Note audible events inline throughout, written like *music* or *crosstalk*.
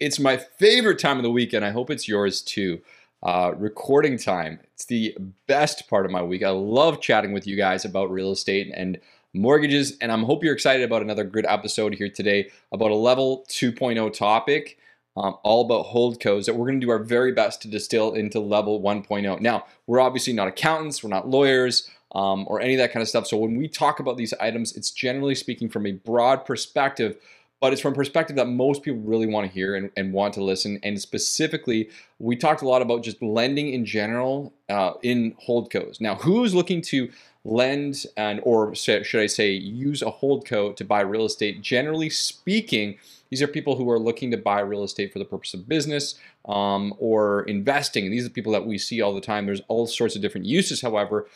It's my favorite time of the week, and I hope it's yours too. Uh, recording time. It's the best part of my week. I love chatting with you guys about real estate and mortgages, and I'm hope you're excited about another good episode here today about a level 2.0 topic. Um, all about holdcos that we're going to do our very best to distill into level 1.0. Now, we're obviously not accountants, we're not lawyers, um, or any of that kind of stuff. So when we talk about these items, it's generally speaking from a broad perspective but it's from perspective that most people really want to hear and, and, want to listen. And specifically, we talked a lot about just lending in general uh, in holdcos. Now, who's looking to lend and or should I say use a holdco to buy real estate? Generally speaking, these are people who are looking to buy real estate for the purpose of business um, or investing. And these are people that we see all the time. There's all sorts of different uses, however.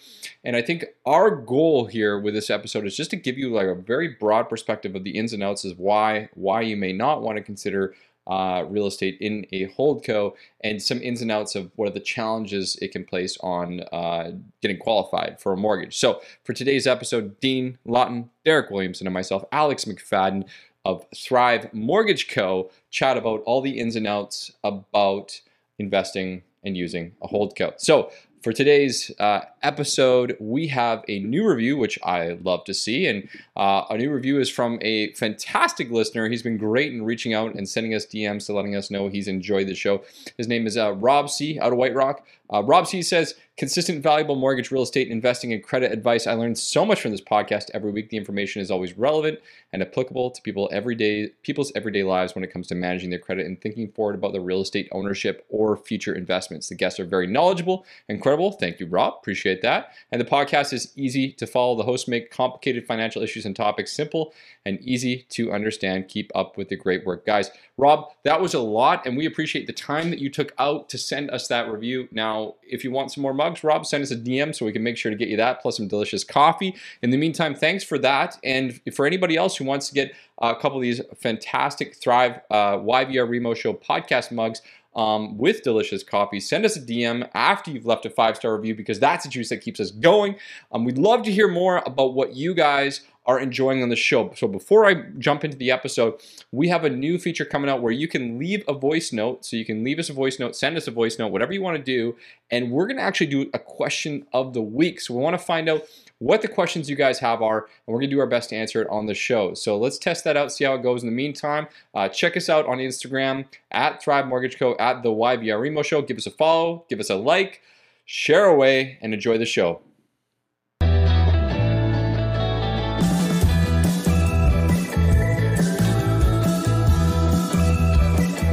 And I think our goal here with this episode is just to give you like a very broad perspective of the ins and outs of why why you may not want to consider uh, real estate in a holdco and some ins and outs of what are the challenges it can place on uh, getting qualified for a mortgage. So for today's episode, Dean Lawton, Derek Williamson, and myself, Alex McFadden, of Thrive Mortgage Co. chat about all the ins and outs about investing and using a hold holdco. So for today's uh, episode, we have a new review, which I love to see. And uh, a new review is from a fantastic listener. He's been great in reaching out and sending us DMs to letting us know he's enjoyed the show. His name is uh, Rob C. out of White Rock. Uh, Rob C says, consistent, valuable mortgage, real estate, investing, and credit advice. I learned so much from this podcast every week. The information is always relevant and applicable to people everyday people's everyday lives when it comes to managing their credit and thinking forward about the real estate ownership or future investments. The guests are very knowledgeable and credible. Thank you, Rob. Appreciate that. And the podcast is easy to follow. The hosts make complicated financial issues and topics simple and easy to understand. Keep up with the great work, guys. Rob, that was a lot, and we appreciate the time that you took out to send us that review. Now, if you want some more mugs, Rob, send us a DM so we can make sure to get you that, plus some delicious coffee. In the meantime, thanks for that. And for anybody else who wants to get a couple of these fantastic Thrive uh, YVR Remo Show podcast mugs, um, with delicious coffee, send us a DM after you've left a five star review because that's the juice that keeps us going. Um, we'd love to hear more about what you guys are enjoying on the show. So before I jump into the episode, we have a new feature coming out where you can leave a voice note. So you can leave us a voice note, send us a voice note, whatever you want to do. And we're going to actually do a question of the week. So we want to find out what the questions you guys have are, and we're going to do our best to answer it on the show. So let's test that out, see how it goes. In the meantime, uh, check us out on Instagram at Thrive Mortgage Co. at the YVR Remo Show. Give us a follow, give us a like, share away, and enjoy the show.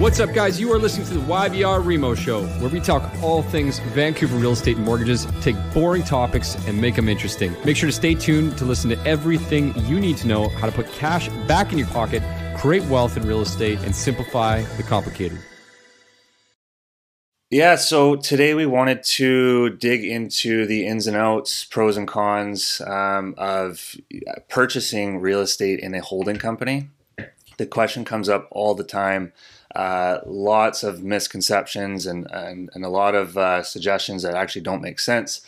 What's up, guys? You are listening to the YVR Remo Show, where we talk all things Vancouver real estate and mortgages, take boring topics and make them interesting. Make sure to stay tuned to listen to everything you need to know how to put cash back in your pocket, create wealth in real estate, and simplify the complicated. Yeah, so today we wanted to dig into the ins and outs, pros and cons um, of purchasing real estate in a holding company. The question comes up all the time uh, lots of misconceptions and, and, and a lot of uh, suggestions that actually don't make sense.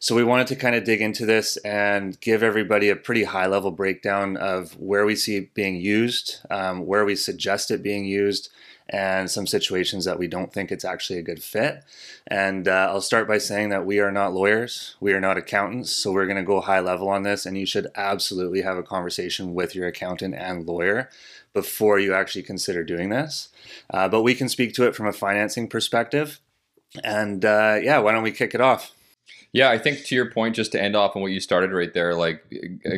So we wanted to kind of dig into this and give everybody a pretty high level breakdown of where we see it being used, um, where we suggest it being used, and some situations that we don't think it's actually a good fit. And uh, I'll start by saying that we are not lawyers, we are not accountants, so we're going to go high level on this, and you should absolutely have a conversation with your accountant and lawyer before you actually consider doing this. Uh, but we can speak to it from a financing perspective. And uh, yeah, why don't we kick it off? Yeah, I think to your point, just to end off on what you started right there, like,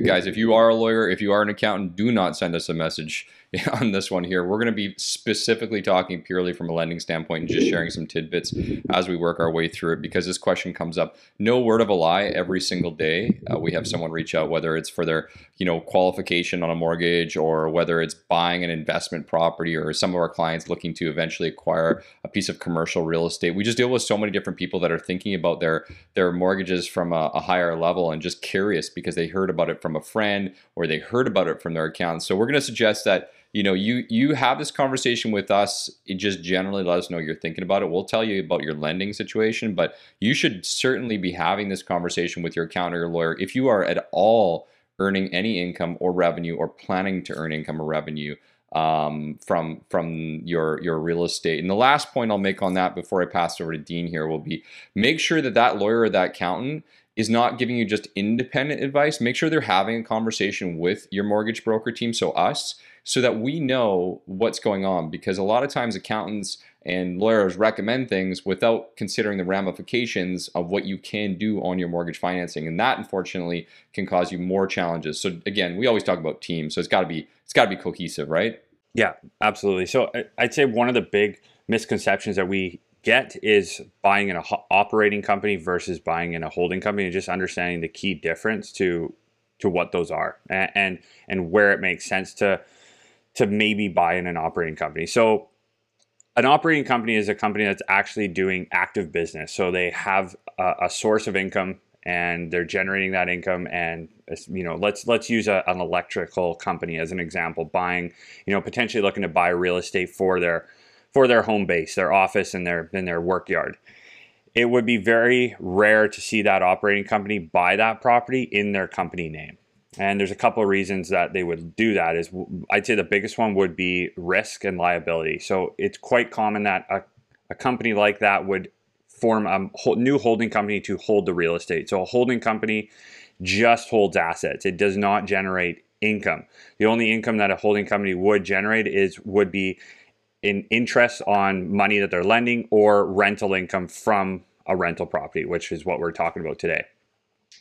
guys, if you are a lawyer, if you are an accountant, do not send us a message *laughs* on this one here. We're going to be specifically talking purely from a lending standpoint and just sharing some tidbits as we work our way through it because this question comes up. No word of a lie every single day. Uh, we have someone reach out, whether it's for their you know qualification on a mortgage or whether it's buying an investment property or some of our clients looking to eventually acquire a piece of commercial real estate. We just deal with so many different people that are thinking about their their mortgages from a, a higher level and just curious because they heard about it from a friend or they heard about it from their account. So we're going to suggest that you know you you have this conversation with us it just generally let us know you're thinking about it we'll tell you about your lending situation but you should certainly be having this conversation with your accountant or lawyer if you are at all earning any income or revenue or planning to earn income or revenue um, from from your your real estate. And the last point I'll make on that before I pass over to Dean here will be make sure that that lawyer or that accountant is not giving you just independent advice. Make sure they're having a conversation with your mortgage broker team, so us, so that we know what's going on. Because a lot of times accountants and lawyers recommend things without considering the ramifications of what you can do on your mortgage financing, and that unfortunately can cause you more challenges. So again, we always talk about teams, so it's got to be it's got to be cohesive, right? Yeah, absolutely. So I'd say one of the big misconceptions that we get is buying in a operating company versus buying in a holding company and just understanding the key difference to to what those are and and, and where it makes sense to to maybe buy in an operating company. So an operating company is a company that's actually doing active business. So they have a, a source of income and they're generating that income and you know let's let's use a, an electrical company as an example buying you know potentially looking to buy real estate for their for their home base, their office, and their in their work yard. It would be very rare to see that operating company buy that property in their company name. And there's a couple of reasons that they would do that. Is I'd say the biggest one would be risk and liability. So it's quite common that a, a company like that would form a new holding company to hold the real estate. So a holding company just holds assets. It does not generate income. The only income that a holding company would generate is would be in interest on money that they're lending or rental income from a rental property, which is what we're talking about today.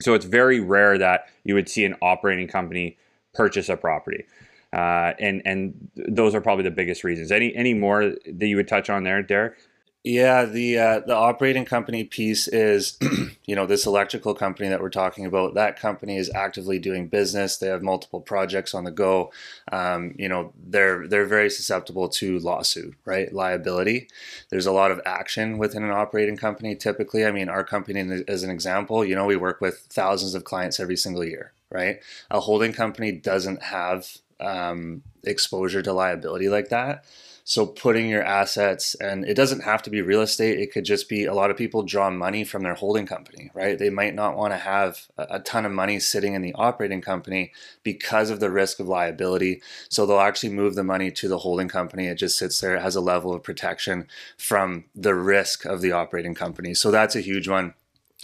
So it's very rare that you would see an operating company purchase a property. Uh, and and those are probably the biggest reasons. Any any more that you would touch on there, Derek? Yeah, the uh, the operating company piece is, *clears throat* you know, this electrical company that we're talking about. That company is actively doing business. They have multiple projects on the go. Um, you know, they're they're very susceptible to lawsuit, right? Liability. There's a lot of action within an operating company. Typically, I mean, our company, as an example, you know, we work with thousands of clients every single year, right? A holding company doesn't have um, exposure to liability like that. So putting your assets, and it doesn't have to be real estate. It could just be a lot of people draw money from their holding company, right? They might not want to have a ton of money sitting in the operating company because of the risk of liability. So they'll actually move the money to the holding company. It just sits there. It has a level of protection from the risk of the operating company. So that's a huge one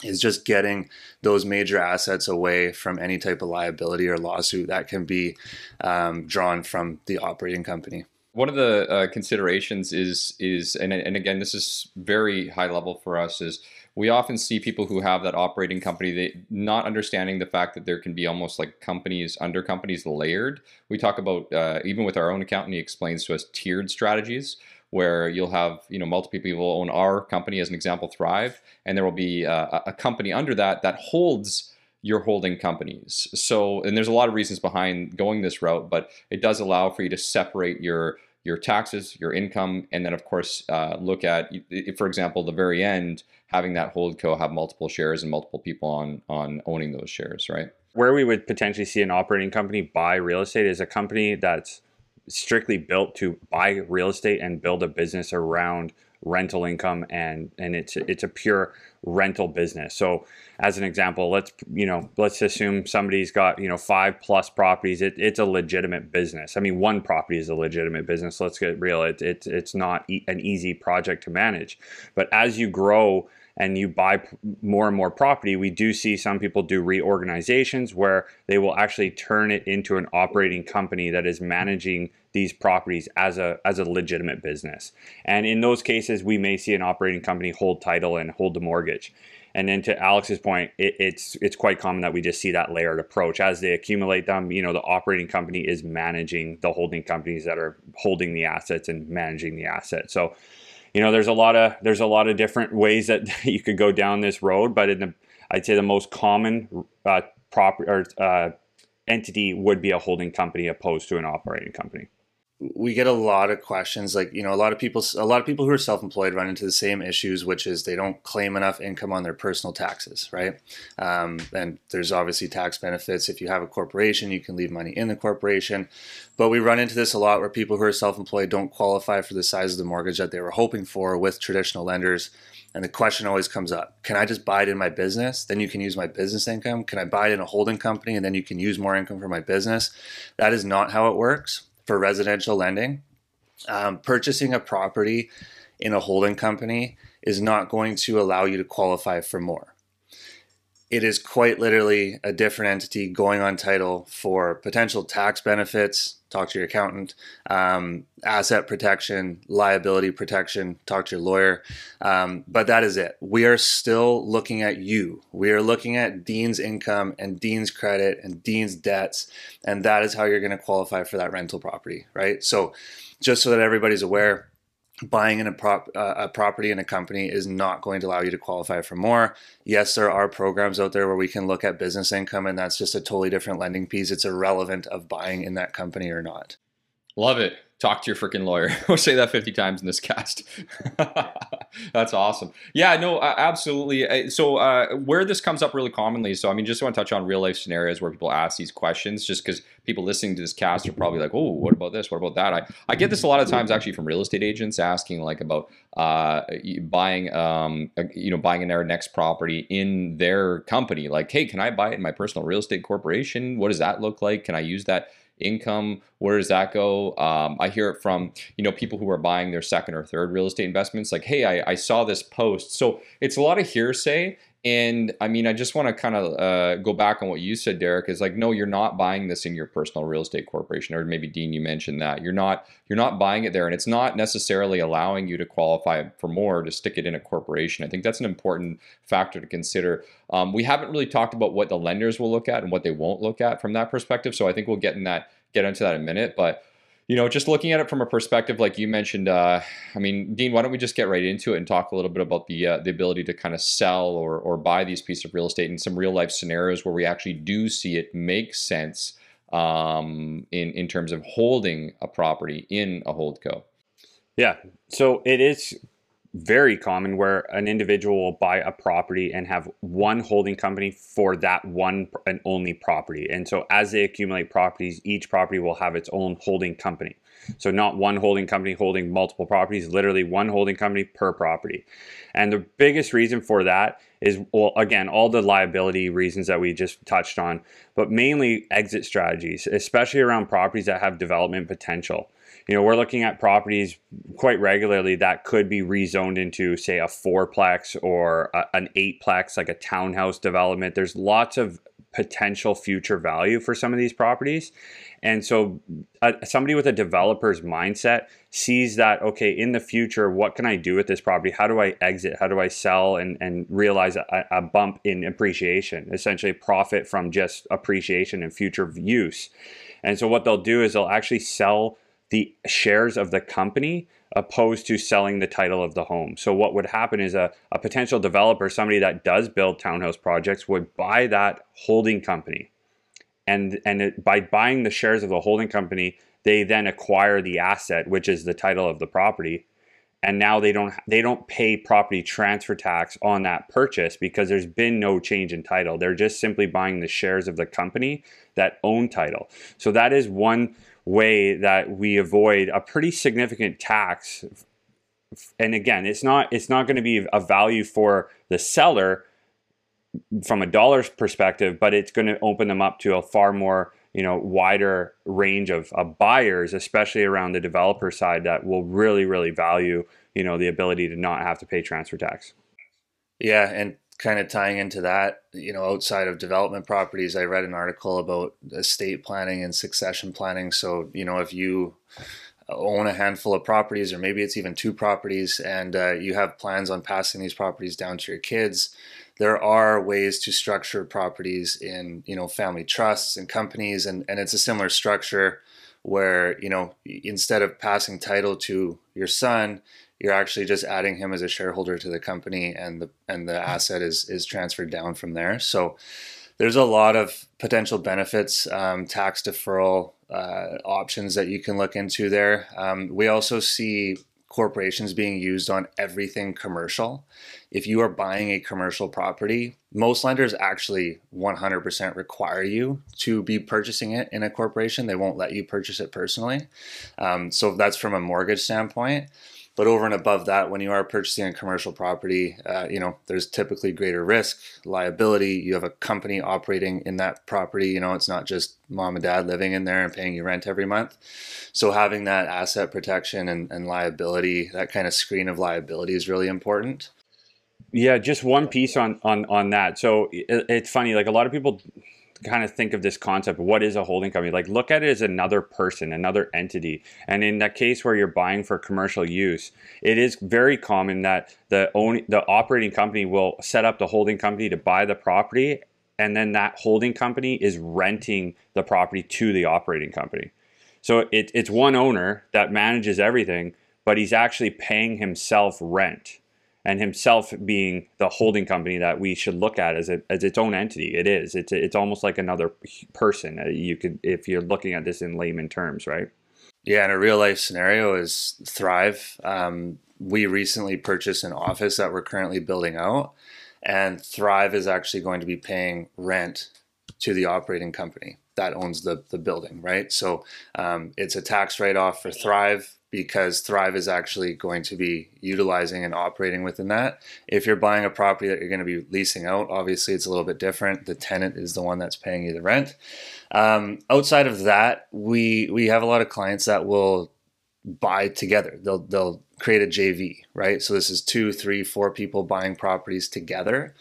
is just getting those major assets away from any type of liability or lawsuit that can be um, drawn from the operating company. One of the uh, considerations is is and and again this is very high level for us is we often see people who have that operating company they not understanding the fact that there can be almost like companies under companies layered. We talk about uh, even with our own accountant he explains to us tiered strategies where you'll have you know multiple people own our company as an example thrive and there will be uh, a company under that that holds your holding companies. So, and there's a lot of reasons behind going this route, but it does allow for you to separate your your taxes, your income, and then of course uh, look at, for example, the very end, having that hold co have multiple shares and multiple people on on owning those shares, right? Where we would potentially see an operating company buy real estate is a company that's strictly built to buy real estate and build a business around rental income and and it's it's a pure rental business. So as an example, let's you know let's assume somebody's got you know five plus properties. It, it's a legitimate business. I mean, one property is a legitimate business. Let's get real. It, it it's not e- an easy project to manage. But as you grow and you buy more and more property, we do see some people do reorganizations where they will actually turn it into an operating company that is managing these properties as a as a legitimate business. And in those cases, we may see an operating company hold title and hold the mortgage. And then to Alex's point, it, it's it's quite common that we just see that layered approach as they accumulate them. You know, the operating company is managing the holding companies that are holding the assets and managing the assets. So you know there's a lot of there's a lot of different ways that *laughs* you could go down this road but in the i'd say the most common uh, or uh, entity would be a holding company opposed to an operating company we get a lot of questions like you know a lot of people a lot of people who are self-employed run into the same issues which is they don't claim enough income on their personal taxes right um, and there's obviously tax benefits if you have a corporation you can leave money in the corporation but we run into this a lot where people who are self-employed don't qualify for the size of the mortgage that they were hoping for with traditional lenders and the question always comes up can I just buy it in my business? Then you can use my business income. Can I buy it in a holding company and then you can use more income for my business? That is not how it works for residential lending, um, purchasing a property in a holding company is not going to allow you to qualify for more. It is quite literally a different entity going on title for potential tax benefits. Talk to your accountant, um, asset protection, liability protection. Talk to your lawyer. Um, but that is it. We are still looking at you. We are looking at Dean's income and Dean's credit and Dean's debts, and that is how you're going to qualify for that rental property, right? So, just so that everybody's aware, buying in a, prop, uh, a property in a company is not going to allow you to qualify for more. Yes, there are programs out there where we can look at business income, and that's just a totally different lending piece. It's irrelevant of buying in that company or not. Love it talk to your freaking lawyer. *laughs* we'll say that 50 times in this cast. *laughs* That's awesome. Yeah, no, absolutely. So, uh, where this comes up really commonly, so I mean, just want to touch on real life scenarios where people ask these questions, just because people listening to this cast are probably like, oh, what about this? What about that? I, I get this a lot of times actually from real estate agents asking like about uh, buying, um, you know, buying in their next property in their company. Like, hey, can I buy it in my personal real estate corporation? What does that look like? Can I use that? Income where does that go? Um, i hear it from you know people who are buying their second or third real estate investments like hey i, I saw this post. So it's a lot of hearsay and I mean, I just want to kind of uh, go back on what you said, Derek. Is like, no, you're not buying this in your personal real estate corporation, or maybe Dean, you mentioned that you're not you're not buying it there, and it's not necessarily allowing you to qualify for more to stick it in a corporation. I think that's an important factor to consider. Um, we haven't really talked about what the lenders will look at and what they won't look at from that perspective, so I think we'll get in that get into that in a minute, but you know, just looking at it from a perspective like you mentioned, uh, I mean, Dean, why don't we just get right into it and talk a little bit about the uh, the ability to kind of sell or or buy these pieces of real estate in some real life scenarios where we actually do see it make sense um, in in terms of holding a property in a holdco. Yeah, so it is very common where an individual will buy a property and have one holding company for that one and only property. And so as they accumulate properties, each property will have its own holding company. So not one holding company holding multiple properties, literally one holding company per property. And the biggest reason for that is well again all the liability reasons that we just touched on, but mainly exit strategies, especially around properties that have development potential you know, we're looking at properties quite regularly that could be rezoned into, say, a fourplex or a, an eightplex, like a townhouse development. There's lots of potential future value for some of these properties. And so, uh, somebody with a developer's mindset sees that, okay, in the future, what can I do with this property? How do I exit? How do I sell and, and realize a, a bump in appreciation, essentially, profit from just appreciation and future use? And so, what they'll do is they'll actually sell the shares of the company opposed to selling the title of the home. So what would happen is a, a potential developer, somebody that does build townhouse projects, would buy that holding company. And, and it, by buying the shares of the holding company, they then acquire the asset, which is the title of the property. And now they don't they don't pay property transfer tax on that purchase because there's been no change in title. They're just simply buying the shares of the company that own title. So that is one way that we avoid a pretty significant tax. And again it's not it's not going to be a value for the seller from a dollar's perspective but it's going to open them up to a far more you know wider range of, of buyers especially around the developer side that will really really value you know the ability to not have to pay transfer tax. Yeah and kind of tying into that, you know, outside of development properties, I read an article about estate planning and succession planning. So, you know, if you own a handful of properties, or maybe it's even two properties, and uh, you have plans on passing these properties down to your kids, there are ways to structure properties in, you know, family trusts and companies, and, and it's a similar structure where, you know, instead of passing title to your son, you're actually just adding him as a shareholder to the company and the and the asset is is transferred down from there. So there's a lot of potential benefits um, tax deferral uh, options that you can look into there. Um, we also see corporations being used on everything commercial. If you are buying a commercial property most lenders actually 100% require you to be purchasing it in a corporation. They won't let you purchase it personally. Um, so that's from a mortgage standpoint But over and above that, when you are purchasing a commercial property, uh, you know, there's typically greater risk, liability. You have a company operating in that property. You know, it's not just mom and dad living in there and paying you rent every month. So having that asset protection and, and liability, that kind of screen of liability is really important. Yeah, just one piece on on on that. So it, it's funny, like a lot of people kind of think of this concept what is a holding company? Like look at it as another person another entity. And in that case where you're buying for commercial use it is very common that the own the operating company will set up the holding company to buy the property and then that holding company is renting the property to the operating company. So it, it's one owner that manages everything but he's actually paying himself rent and himself being the holding company that we should look at as, a, as its own entity. It is. It's it's almost like another person. Uh, you could if you're looking at this in layman terms, right? Yeah, in a real life scenario is Thrive. Um, we recently purchased an office that we're currently building out, and Thrive is actually going to be paying rent to the operating company that owns the, the building, right? So um, it's a tax write off for Thrive because Thrive is actually going to be utilizing and operating within that. If you're buying a property that you're going to be leasing out, obviously it's a little bit different. The tenant is the one that's paying you the rent. Um, outside of that, we we have a lot of clients that will buy together. They'll they'll create a JV, right? So this is two, three, four people buying properties together.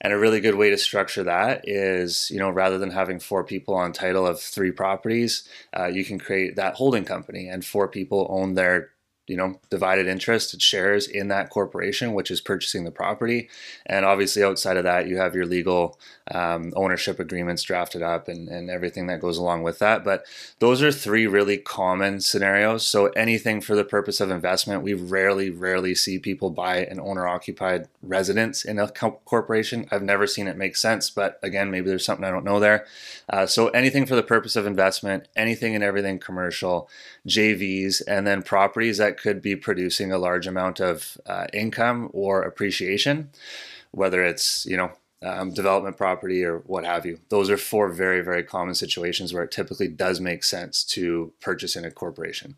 And a really good way to structure that is, you know, rather than having four people on title of three properties, uh, you can create that holding company and four people own their you know divided interest shares in that corporation which is purchasing the property. And obviously outside of that you have your legal um, ownership agreements drafted up and, and everything that goes along with that. But those are three really common scenarios. So anything for the purpose of investment we rarely rarely see people buy an owner occupied residence in a co- corporation. I've never seen it make sense but again maybe there's something i don't know there. Uh, so anything for the purpose of investment anything and everything commercial jvs and then properties that could be producing a large amount of uh, income or appreciation, whether it's, you know, um, development property or what have you. Those are four very, very common situations where it typically does make sense to purchase in a corporation.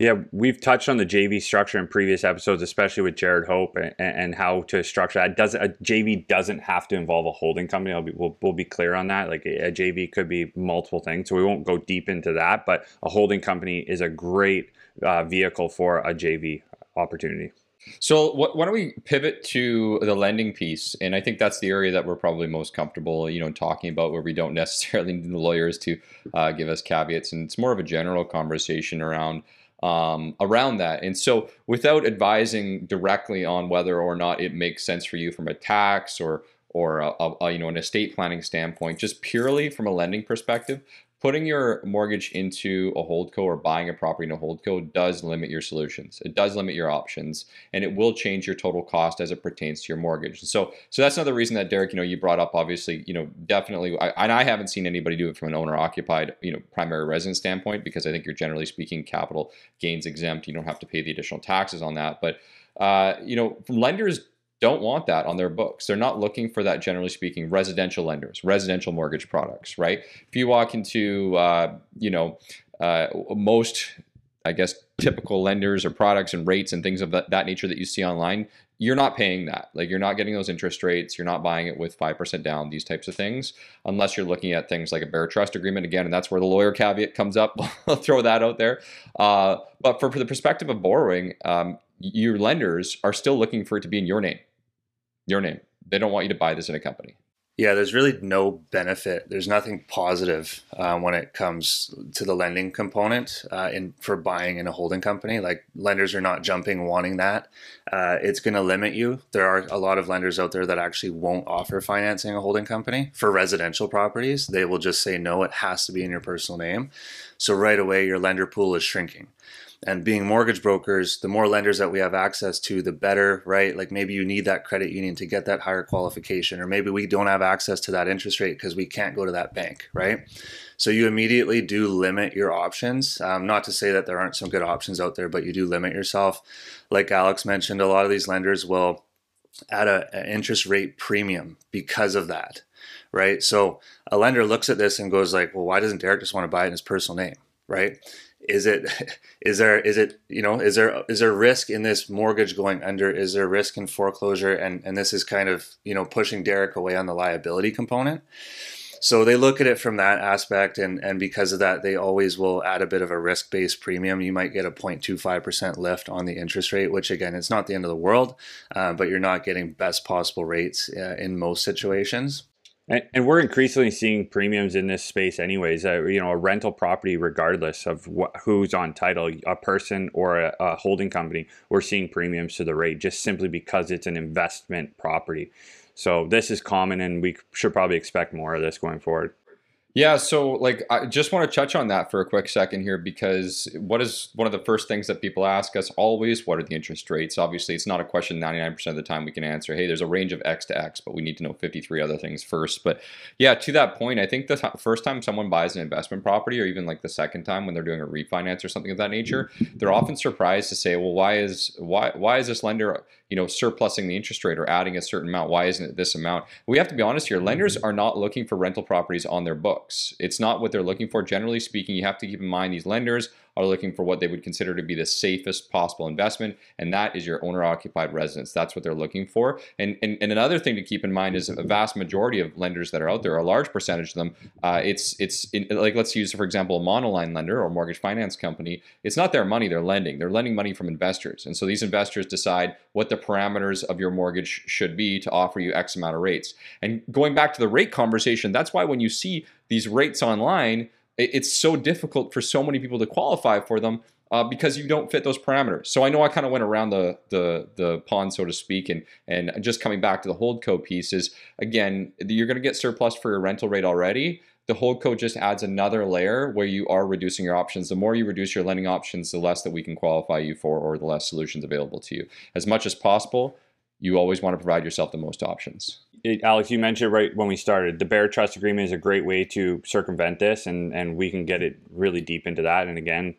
Yeah, we've touched on the JV structure in previous episodes, especially with Jared Hope and, and how to structure that. Does a JV doesn't have to involve a holding company? Be, we'll, we'll be clear on that. Like a JV could be multiple things, so we won't go deep into that. But a holding company is a great uh, vehicle for a JV opportunity. So why don't we pivot to the lending piece? And I think that's the area that we're probably most comfortable, you know, talking about where we don't *laughs* necessarily need the lawyers to uh, give us caveats, and it's more of a general conversation around um, around that. And so, without advising directly on whether or not it makes sense for you from a tax or or a, a, you know an estate planning standpoint, just purely from a lending perspective, putting your mortgage into a hold holdco or buying a property in a hold holdco does limit your solutions. It does limit your options, and it will change your total cost as it pertains to your mortgage. So, so that's another reason that Derek, you know, you brought up. Obviously, you know, definitely, I, and I haven't seen anybody do it from an owner-occupied, you know, primary residence standpoint because I think you're generally speaking capital gains exempt. You don't have to pay the additional taxes on that, but uh, you know, lenders don't want that on their books. They're not looking for that, generally speaking, residential lenders, residential mortgage products, right? If you walk into, uh, you know, uh, most, I guess, typical lenders or products and rates and things of that, that nature that you see online, you're not paying that. Like you're not getting those interest rates. You're not buying it with 5% down, these types of things, unless you're looking at things like a bare trust agreement again. And that's where the lawyer caveat comes up. *laughs* I'll throw that out there. Uh, but for, for, the perspective of borrowing, um, your lenders are still looking for it to be in your name your name. They don't want you to buy this in a company. Yeah, there's really no benefit. There's nothing positive uh, when it comes to the lending component uh, in for buying in a holding company. Like lenders are not jumping wanting that. Uh, it's going to limit you. There are a lot of lenders out there that actually won't offer financing a holding company for residential properties. They will just say no. It has to be in your personal name. So right away, your lender pool is shrinking and being mortgage brokers the more lenders that we have access to the better right? Like maybe you need that credit union to get that higher qualification or maybe we don't have access to that interest rate because we can't go to that bank right? So you immediately do limit your options. Um, not to say that there aren't some good options out there but you do limit yourself. Like alex mentioned a lot of these lenders will add an interest rate premium because of that right? So a lender looks at this and goes like well why doesn't derek just want to buy it in his personal name? Right is it *laughs* is there is it you know is there is there risk in this mortgage going under? Is there risk in foreclosure? And and this is kind of you know pushing derek away on the liability component. So they look at it from that aspect and and because of that they always will add a bit of a risk based premium. You might get a 0.25% lift on the interest rate which again it's not the end of the world uh, but you're not getting best possible rates uh, in most situations and, and, we're increasingly seeing premiums in this space, anyways. Uh, you know, a rental property, regardless of who's on title, a person or a, a, holding company, we're seeing premiums to the rate just simply because it's an investment property. So this is common, and we should probably expect more of this going forward. Yeah, so like I just want to touch on that for a quick second here because what is one of the first things that people ask us always what are the interest rates? Obviously, it's not a question 99% of the time we can answer. Hey, there's a range of X to X, but we need to know 53 other things first. But yeah, to that point, I think the first time someone buys an investment property or even like the second time when they're doing a refinance or something of that nature, they're often surprised to say, "Well, why is why why is this lender you know, surplusing the interest rate or adding a certain amount. Why isn't it this amount? We have to be honest here. Lenders mm-hmm. are not looking for rental properties on their books. It's not what they're looking for. Generally speaking, you have to keep in mind these lenders are looking for what they would consider to be the safest possible investment, and that is your owner occupied residence. That's what they're looking for. And, and, and another thing to keep in mind is a vast majority of lenders that are out there, a large percentage of them, uh, it's, it's in, like, let's use, for example, a monoline lender or mortgage finance company. It's not their money they're lending, they're lending money from investors. And so these investors decide what the parameters of your mortgage should be to offer you X amount of rates. And going back to the rate conversation, that's why when you see these rates online, it's so difficult for so many people to qualify for them uh, because you don't fit those parameters. So I know I kind of went around the the the pond, so to speak, and and just coming back to the hold co piece is again you're going to get surplus for your rental rate already. The hold co just adds another layer where you are reducing your options. The more you reduce your lending options, the less that we can qualify you for, or the less solutions available to you. As much as possible, you always want to provide yourself the most options Alex, you mentioned right when we started, the Bare Trust Agreement is a great way to circumvent this, and and we can get it really deep into that. And again,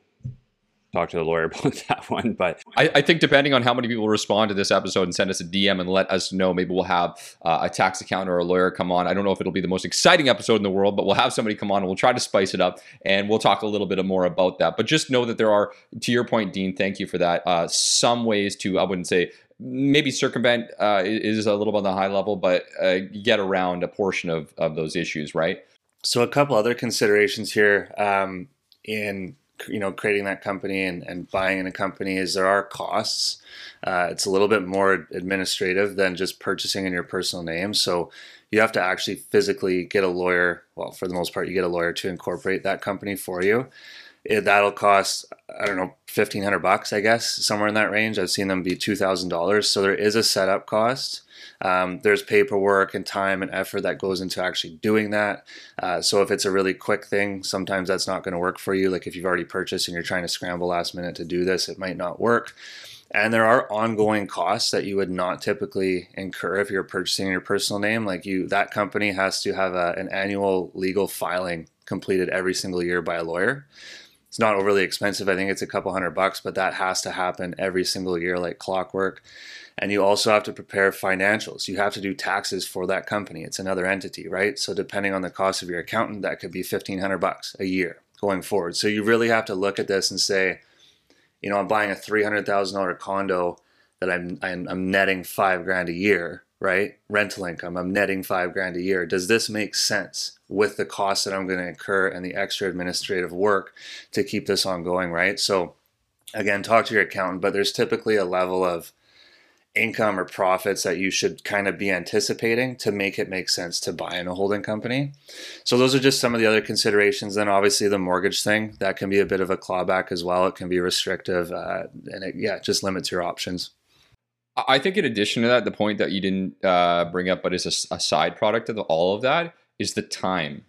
talk to the lawyer *laughs* about that one. But I, I, think depending on how many people respond to this episode and send us a DM and let us know, maybe we'll have uh, a tax accountant or a lawyer come on. I don't know if it'll be the most exciting episode in the world, but we'll have somebody come on and we'll try to spice it up and we'll talk a little bit more about that. But just know that there are, to your point, Dean, thank you for that. Uh, some ways to, I wouldn't say maybe circumvent uh, is a little bit on the high level, but uh, get around a portion of, of those issues, right? So a couple other considerations here um, in you know creating that company and, and buying in a company is there are costs. Uh, it's a little bit more administrative than just purchasing in your personal name. So you have to actually physically get a lawyer. Well, for the most part, you get a lawyer to incorporate that company for you it, that'll cost I don't know fifteen hundred bucks, I guess, somewhere in that range. I've seen them be two thousand dollars. So there is a setup cost. Um, there's paperwork and time and effort that goes into actually doing that. Uh, so if it's a really quick thing, sometimes that's not going to work for you. Like if you've already purchased and you're trying to scramble last minute to do this, it might not work. And there are ongoing costs that you would not typically incur if you're purchasing your personal name. Like you, that company has to have a, an annual legal filing completed every single year by a lawyer it's not overly expensive. I think it's a couple hundred bucks, but that has to happen every single year like clockwork. And you also have to prepare financials. You have to do taxes for that company. It's another entity, right? So depending on the cost of your accountant, that could be 1500 bucks a year going forward. So you really have to look at this and say, you know, I'm buying a $300,000 condo that I'm, I'm, I'm netting five grand a year right? Rental income, I'm netting five grand a year. Does this make sense with the costs that I'm going to incur and the extra administrative work to keep this ongoing, right? So, again, talk to your accountant, but there's typically a level of income or profits that you should kind of be anticipating to make it make sense to buy in a holding company. So those are just some of the other considerations. Then obviously the mortgage thing that can be a bit of a clawback as well. It can be restrictive, uh, and it, yeah, just limits your options. I think in addition to that, the point that you didn't uh, bring up, but is a, a, side product of all of that, is the time.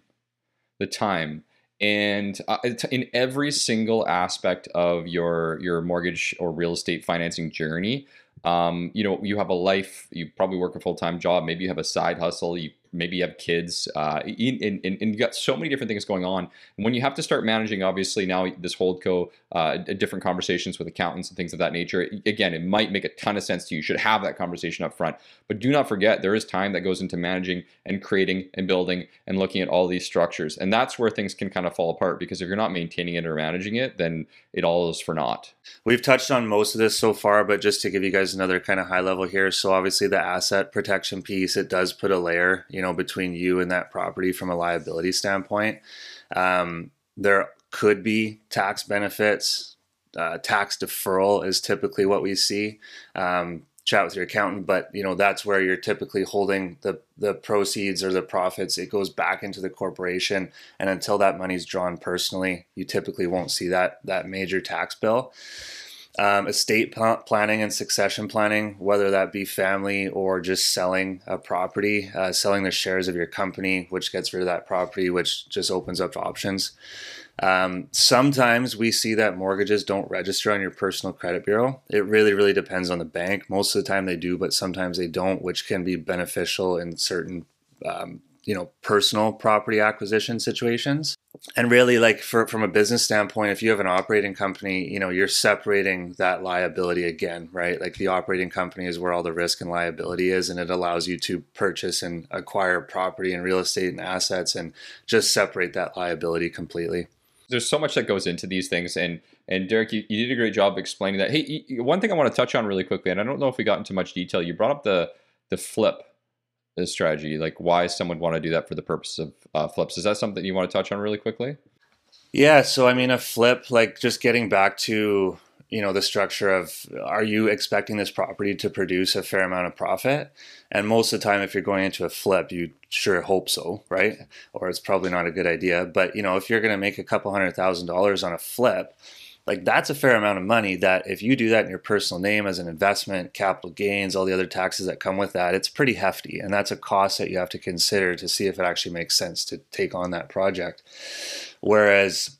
The time. And uh, in every single aspect of your your mortgage or real estate financing journey, um, you know, you have a life. You probably work a full time job. Maybe you have a side hustle. You maybe you have kids, uh, and, and, and you got so many different things going on. And when you have to start managing, obviously now this holdco, uh, different conversations with accountants and things of that nature. Again, it might make a ton of sense to you. You should have that conversation up front. But do not forget there is time that goes into managing and creating and building and looking at all these structures, and that's where things can kind of fall apart because if you're not maintaining it or managing it, then it all is for naught. We've touched on most of this so far, but just to give you guys another kind of high level here. So obviously the asset protection piece, it does put a layer, you know, between you and that property from a liability standpoint. Um, there could be tax benefits. Uh, tax deferral is typically what we see. Um, chat with your accountant, but you know that's where you're typically holding the the proceeds or the profits. It goes back into the corporation, and until that money's drawn personally, you typically won't see that that major tax bill. Um, estate planning and succession planning, whether that be family or just selling a property, uh, selling the shares of your company, which gets rid of that property, which just opens up options. Um, sometimes we see that mortgages don't register on your personal credit bureau. It really, really depends on the bank. Most of the time they do, but sometimes they don't, which can be beneficial in certain, um, you know, personal property acquisition situations. And really, like for, from a business standpoint, if you have an operating company, you know, you're separating that liability again, right? Like the operating company is where all the risk and liability is, and it allows you to purchase and acquire property and real estate and assets and just separate that liability completely there's so much that goes into these things and and Derek you, you did a great job explaining that hey one thing I want to touch on really quickly and I don't know if we got into much detail you brought up the the flip strategy like why someone would want to do that for the purpose of uh, flips. Is that something you want to touch on really quickly? Yeah so I mean a flip like just getting back to you know the structure of are you expecting this property to produce a fair amount of profit? And most of the time if you're going into a flip you sure hope so right? Or it's probably not a good idea. But you know if you're going to make a couple hundred thousand dollars on a flip like that's a fair amount of money that if you do that in your personal name as an investment capital gains all the other taxes that come with that it's pretty hefty. And that's a cost that you have to consider to see if it actually makes sense to take on that project. Whereas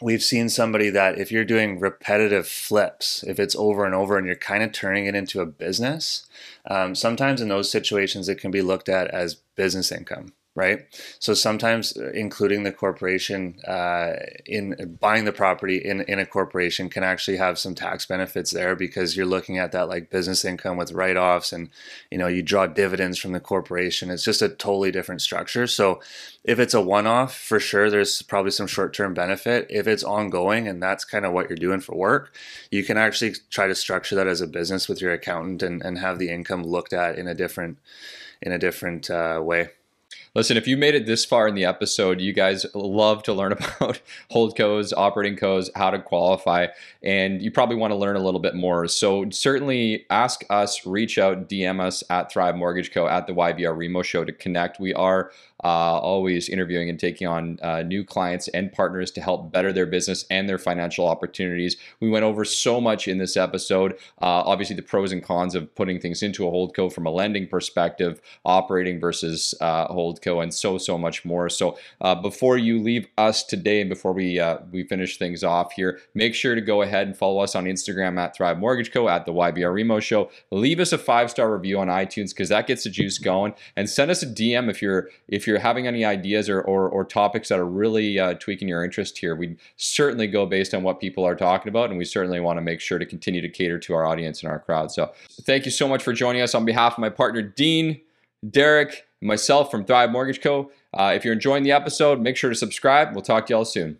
we've seen somebody that if you're doing repetitive flips, if it's over and over and you're kind of turning it into a business, um, sometimes in those situations it can be looked at as business income right? So sometimes uh, including the corporation uh, in buying the property in, in a corporation can actually have some tax benefits there because you're looking at that like business income with write-offs and you know you draw dividends from the corporation. It's just a totally different structure. So if it's a one-off, for sure there's probably some short-term benefit. If it's ongoing and that's kind of what you're doing for work, you can actually try to structure that as a business with your accountant and, and have the income looked at in a different in a different uh, way. Listen, if you made it this far in the episode, you guys love to learn *laughs* about holdcos, operating codes, how to qualify, and you probably want to learn a little bit more. So certainly ask us, reach out, DM us at Thrive Mortgage Co. at the YVR Remo Show to connect. We are uh, always interviewing and taking on uh, new clients and partners to help better their business and their financial opportunities. We went over so much in this episode. Uh, obviously, the pros and cons of putting things into a holdco from a lending perspective, operating versus uh, and so so much more. So uh, before you leave us today, and before we uh, we finish things off here, make sure to go ahead and follow us on Instagram at Thrive Mortgage Co. at the YVR Remo Show. Leave us a five star review on iTunes because that gets the juice going, and send us a DM if you're if you're having any ideas or, or, or topics that are really uh, tweaking your interest here, we certainly go based on what people are talking about, and we certainly want to make sure to continue to cater to our audience and our crowd. So thank you so much for joining us on behalf of my partner, Dean, Derek, myself from Thrive Mortgage Co. Uh, if you're enjoying the episode, make sure to subscribe. We'll talk to y'all soon.